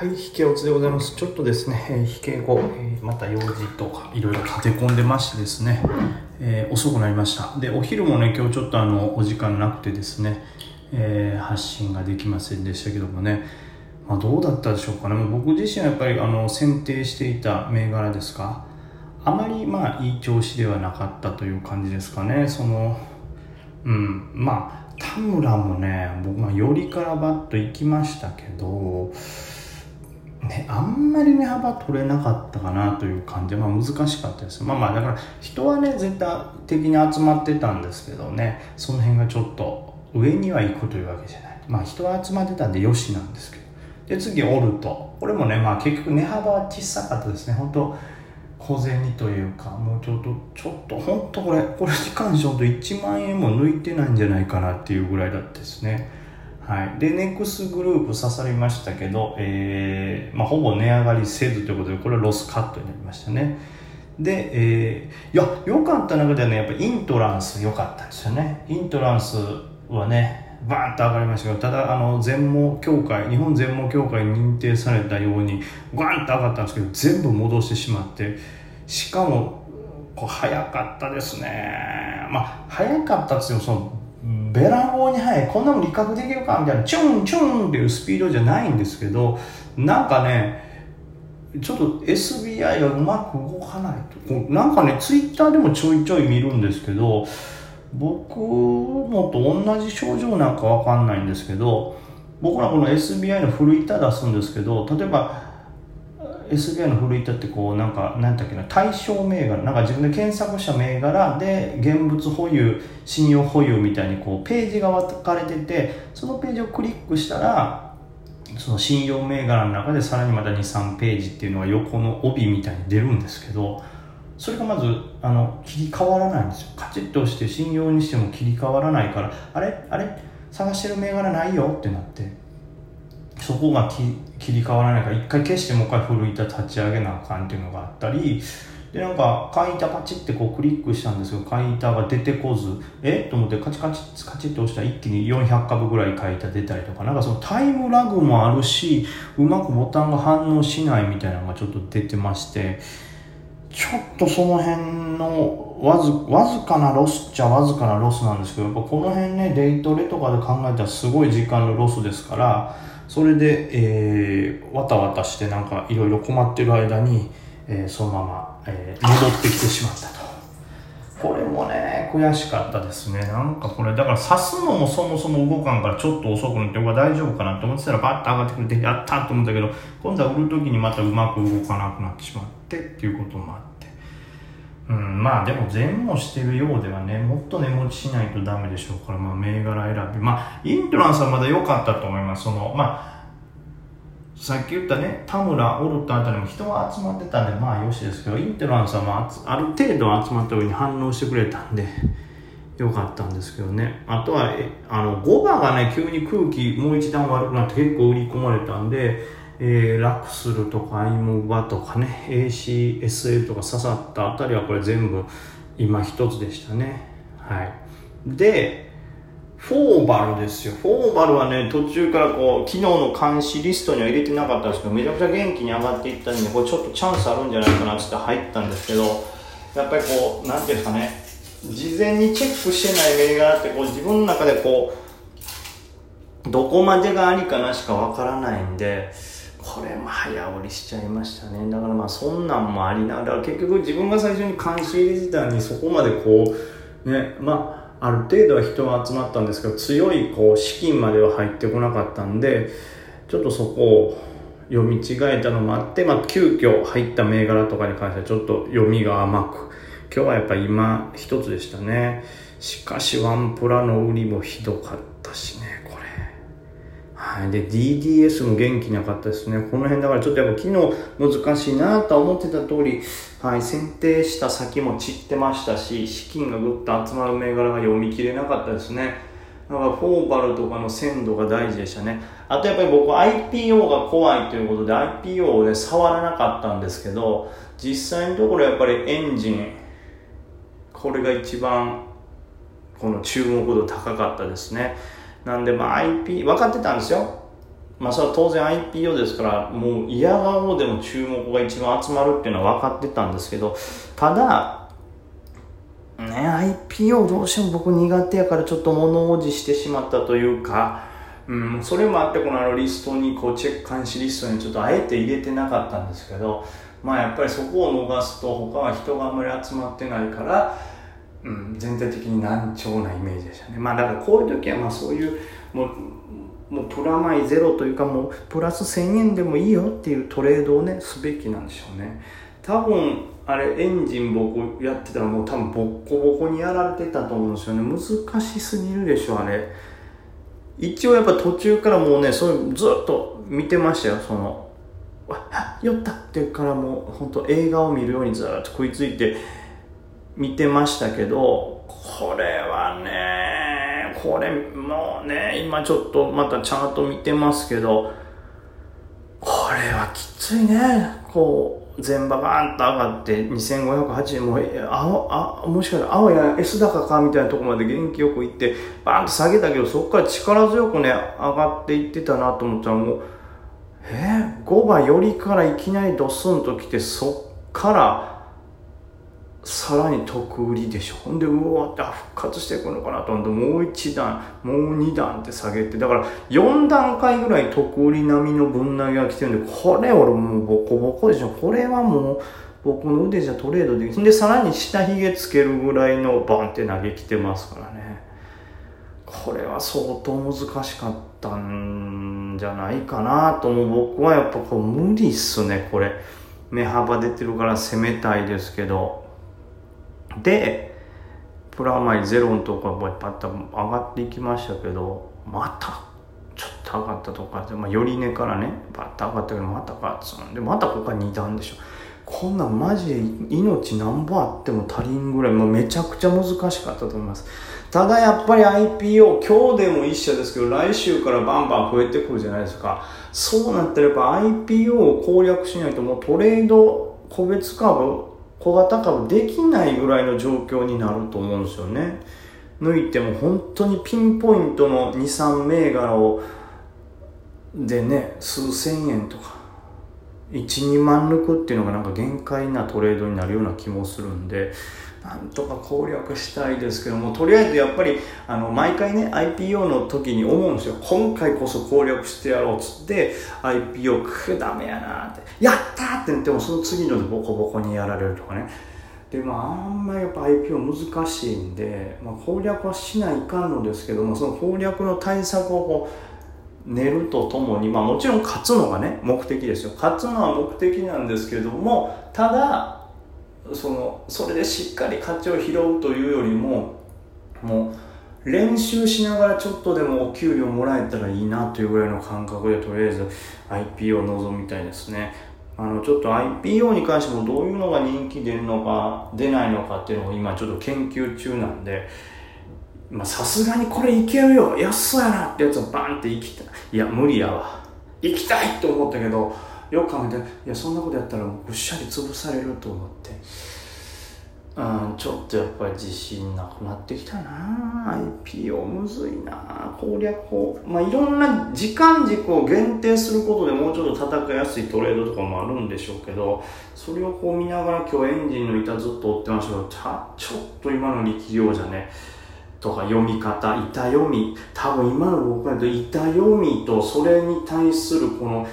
はい、引けおつでございます。ちょっとですね、えー引け後、えーまた用事とかいろいろ立て込んでましてですね、えー遅くなりました。で、お昼もね、今日ちょっとあの、お時間なくてですね、え発信ができませんでしたけどもね、まあ、どうだったでしょうかね。もう僕自身はやっぱりあの、選定していた銘柄ですか、あまりまあ、いい調子ではなかったという感じですかね。その、うん、まあ、田村もね、僕は寄りからバッと行きましたけど、ね、あんまり値幅取れなかったかなという感じ。で、まあ、難しかったです。まあまあだから人はね全体的に集まってたんですけどね。その辺がちょっと上には行くというわけじゃない。まあ人は集まってたんでよしなんですけど。で次オルト。これもねまあ結局値幅は小さかったですね。本当小銭というかもうちょっとちょっと本当これこれに関して本当1万円も抜いてないんじゃないかなっていうぐらいだったですね。はい、でネクスグループ刺さりましたけど、えーまあ、ほぼ値上がりせずということでこれはロスカットになりましたね。で、えーいや良かった中ではねやっぱイントランス良かったんですよね。イントランスはねバーンと上がりましたけどただあの全盲協会日本全盲協会に認定されたようにガーンと上がったんですけど全部戻してしまってしかもこう早かったですね。まあ早かったですよそのべらぼうに速いこんなもん理覚できるかみたいなチュンチュンっていうスピードじゃないんですけどなんかねちょっと SBI がうまく動かないとなんかねツイッターでもちょいちょい見るんですけど僕もと同じ症状なんかわかんないんですけど僕らこの SBI の古板出すんですけど例えば SBI の古板ってこうなんか何だっけな対象銘柄なんか自分で検索した銘柄で現物保有信用保有みたいにこうページが分かれててそのページをクリックしたらその信用銘柄の中でさらにまた23ページっていうのが横の帯みたいに出るんですけどそれがまずあの切り替わらないんですよ。カチッと押して信用にしても切り替わらないからあれ？あれ？探してる銘柄ないよ？ってなってそこがき切り替わらないから一回消してもう一回古板立ち上げなあかんっていうのがあったりでなんか買い板パチってこうクリックしたんですけど買い板が出てこずえ？っと思ってカチカチカチッと押したら一気に400株ぐらい買い板出たりとかなんかそのタイムラグもあるしうまくボタンが反応しないみたいなのがちょっと出てましてちょっとその辺のわずわずかなロスっちゃわずかなロスなんですけどやっぱこの辺ねデイトレとかで考えたらすごい時間のロスですからそれで、えー、わたわたしてなんかいろいろ困ってる間に、えーそのまま、えー戻ってきてしまったと。これもね、悔しかったですね。なんかこれ、だから刺すのもそもそも動かんからちょっと遅くなって、うわ大丈夫かなって思ってたらバッと上がってくれて、やったと思ったけど、今度は売る時にまたうまく動かなくなってしまってっていうこともあって。うん、まあでも全もしてるようではね、もっと値持ちしないとダメでしょうから、まあ銘柄選び。まあ、イントランスはまだ良かったと思います。その、まあ、さっき言ったね、田村、オルタあたりも人が集まってたんで、まあよしですけど、イントランスはまああ、る程度集まった上に反応してくれたんで、よかったんですけどね。あとは、あの、5番がね、急に空気もう一段悪くなって結構売り込まれたんで、えー、ラクスルとかアイモバとかね、ACSL とか刺さったあたりはこれ全部今一つでしたね。はい。で、フォーバルですよ。フォーバルはね、途中からこう、昨日の監視リストには入れてなかったんですけど、めちゃくちゃ元気に上がっていったんで、これちょっとチャンスあるんじゃないかなって入ったんですけど、やっぱりこう、なんていうんですかね、事前にチェックしてない銘柄って、こう、自分の中でこう、どこまでがありかなしかわからないんで、これも早折りしちゃいましたね。だからまあそんなんもありながら、結局自分が最初に監視入れてたのにそこまでこう、ね、まあ、ある程度は人が集まったんですけど、強いこう資金までは入ってこなかったんで、ちょっとそこを読み違えたのもあって、まあ急遽入った銘柄とかに関してはちょっと読みが甘く、今日はやっぱ今一つでしたね。しかしワンプラの売りもひどかったし、い。で、DDS も元気なかったですね。この辺だからちょっとやっぱ昨日難しいなとは思ってた通り、はい、選定した先も散ってましたし、資金がぐっと集まる銘柄が読み切れなかったですね。だからフォーバルとかの鮮度が大事でしたね。あとやっぱり僕 IPO が怖いということで IPO をね、触らなかったんですけど、実際のところやっぱりエンジン、これが一番この注目度高かったですね。なんでまあ IP、分かってたんですよ。まあそれは当然 IPO ですからもう嫌顔でも注目が一番集まるっていうのは分かってたんですけどただね IPO どうしても僕苦手やからちょっと物おじしてしまったというかうん、それもあってこのあのリストにこうチェック監視リストにちょっとあえて入れてなかったんですけどまあやっぱりそこを逃すと他は人があんまり集まってないからうん、全体的に難聴なイメージでしたね。まあだからこういう時はまあそういうもうもうプラマイゼロというかもうプラス1000円でもいいよっていうトレードをねすべきなんでしょうね。多分あれエンジン僕やってたらもう多分ボッコボコにやられてたと思うんですよね。難しすぎるでしょあれ。一応やっぱ途中からもうねそういうずっと見てましたよその「酔った!」ってからもう本当映画を見るようにずっと食いついて見てましたけど、これはね、これもうね、今ちょっとまたチャート見てますけど、これはきついね。こう、全場ガーンと上がって2580円もう青あもしかしたら青や S 高かみたいなとこまで元気よくいってバーンと下げたけどそこから力強くね上がっていってたなと思ったらもうえー、5番よりからいきなりドスンと来てそっからさらに得売りでしょ。ほんでうわって復活していくのかなと。思ってもう一段もう二段って下げて。だから4段階ぐらい得売り並みの分投げが来てるんでこれ俺もうボコボコでしょ。これはもう僕の腕じゃトレードできん。でさらに下髭つけるぐらいのバンって投げきてますからね。これは相当難しかったんじゃないかなと思う。僕はやっぱこう無理っすねこれ。目幅出てるから攻めたいですけど。でプラマイゼロのとこがパッと上がっていきましたけどまたちょっと上がったとかで、まあ、より根からねバッと上がったけどまたガツン。でまたここが2段でしょ。こんなんマジで命何ぼあっても足りんぐらいもうめちゃくちゃ難しかったと思います。ただやっぱり IPO 今日でも一社ですけど来週からバンバン増えてくるじゃないですか。そうなったらやっぱ IPO を攻略しないともうトレード個別株小型株できないぐらいの状況になると思うんですよね。抜いても本当にピンポイントの23銘柄をでね数千円とか12万抜くっていうのがなんか限界なトレードになるような気もするんでなんとか攻略したいですけどもとりあえずやっぱりあの毎回ね IPO の時に思うんですよ。今回こそ攻略してやろうっつって IPO くダメやなって。やったーって言ってもその次のでボコボコにやられるとかね。でまああんまりやっぱ IPO 難しいんで、まあ、攻略はしないかんのですけどもその攻略の対策をこう練るとともに、まあ、もちろん勝つのがね目的ですよ。勝つのは目的なんですけどもただそのそれでしっかり価値を拾うというよりももう練習しながらちょっとでもお給料もらえたらいいなというぐらいの感覚でとりあえず IPO を望みたいですね。あのちょっと IPO に関してもどういうのが人気出るのか出ないのかっていうのを今ちょっと研究中なんでさすがにこれいけるよ。安そうやなってやつをバンって行きたい。いや無理やわ。行きたいと思ったけどよく考えていやそんなことやったらぐっしゃり潰されると思って。うんちょっとやっぱり自信なくなってきたな。IPO むずいな。攻略法。まあいろんな時間軸を限定することでもうちょっと戦いやすいトレードとかもあるんでしょうけどそれをこう見ながら今日エンジンの板ずっと追ってましたけどちょっと今の力量じゃね？とか読み方板読み。多分今の僕らと板読みとそれに対するこの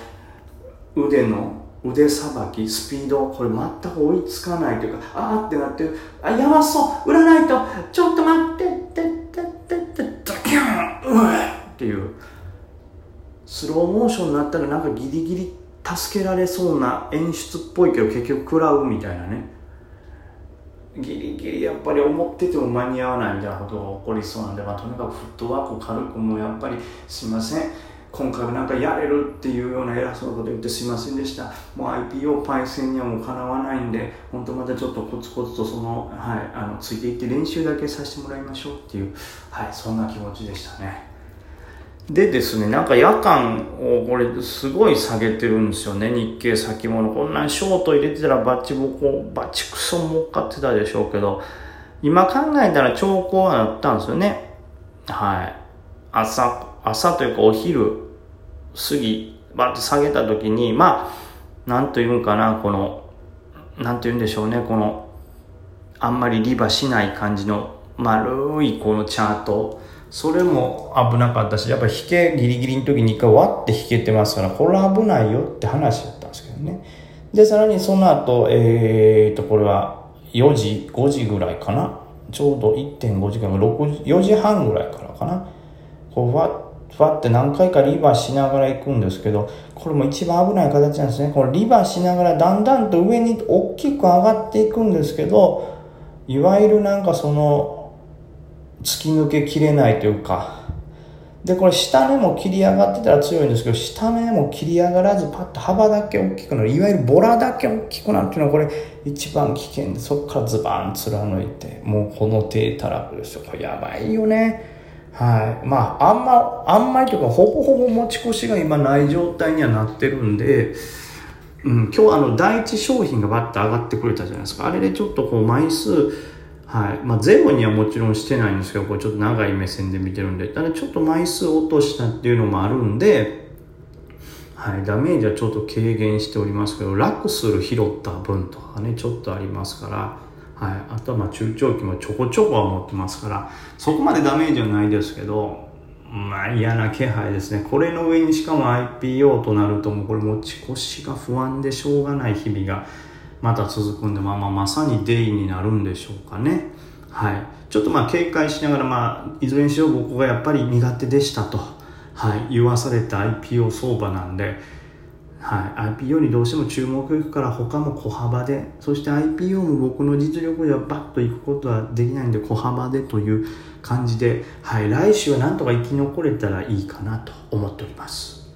腕の腕さばきスピードこれ全く追いつかないというかあーってなってあやばそう売らないとちょっと待ってってってってってドキュンうわっていう。スローモーションになったらなんかギリギリ助けられそうな演出っぽいけど結局食らうみたいなね。ギリギリやっぱり思ってても間に合わないみたいなことが起こりそうなんで、まあ、とにかくフットワーク軽くもうやっぱりすいません。今回はなんかやれるっていうような偉そうなこと言ってすいませんでしたもう IPO パイセンにはもうかなわないんで本当またちょっとコツコツとその,、はい、あのついていって練習だけさせてもらいましょうっていう、はい、そんな気持ちでしたねでですね、なんか夜間をこれすごい下げてるんですよね、日経先物。こんなにショート入れてたらバッチボコ、バチクソ儲かってたでしょうけど、今考えたら兆候はあったんですよね。はい。朝、朝というかお昼過ぎ、バッと下げた時に、まあ、なんというんかな、この、なんて言うんでしょうね、この、あんまりリバしない感じの丸いこのチャート。それも危なかったし、やっぱり引けギリギリの時に一回割って引けてますから、これは危ないよって話だったんですけどね。で、さらにその後、えーと、これは4時、5時ぐらいかな。ちょうど1.5時間、6 4時半ぐらいからかな。こう、わふわって何回かリバーしながら行くんですけど、これも一番危ない形なんですね。これリバーしながらだんだんと上に大きく上がっていくんですけど、いわゆるなんかその、突き抜けきれないというか、で、これ下根も切り上がってたら強いんですけど、下根も切り上がらずパッと幅だけ大きくなる。いわゆるボラだけ大きくなるっていうのはこれ一番危険で、そこからズバーン貫いて、もうこの低たらくですよ。これやばいよね。はい。まあ、あんま、あんまりというか、ほぼほぼ持ち越しが今ない状態にはなってるんで、うん、今日あの、第一商品がバッと上がってくれたじゃないですか。あれでちょっとこう、枚数、はい。まあ、ゼロにはもちろんしてないんですけど、これちょっと長い目線で見てるんで、ただちょっと枚数落としたっていうのもあるんで、はい。ダメージはちょっと軽減しておりますけど、楽する拾った分とかね、ちょっとありますから、はい、あとはまあ中長期もちょこちょこは持ってますからそこまでダメージはないですけどまあ嫌な気配ですね。これの上にしかも IPO となるともうこれ持ち越しが不安でしょうがない日々がまた続くんで、まあ、まあまさにデイになるんでしょうかね。はい。ちょっとまあ警戒しながらまあいずれにしろ僕がやっぱり苦手でしたと、はい、言わされた IPO 相場なんではい、IPO にどうしても注目いくから他も小幅で。そして IPO も僕の実力ではバッといくことはできないんで小幅でという感じで、はい、来週はなんとか生き残れたらいいかなと思っております。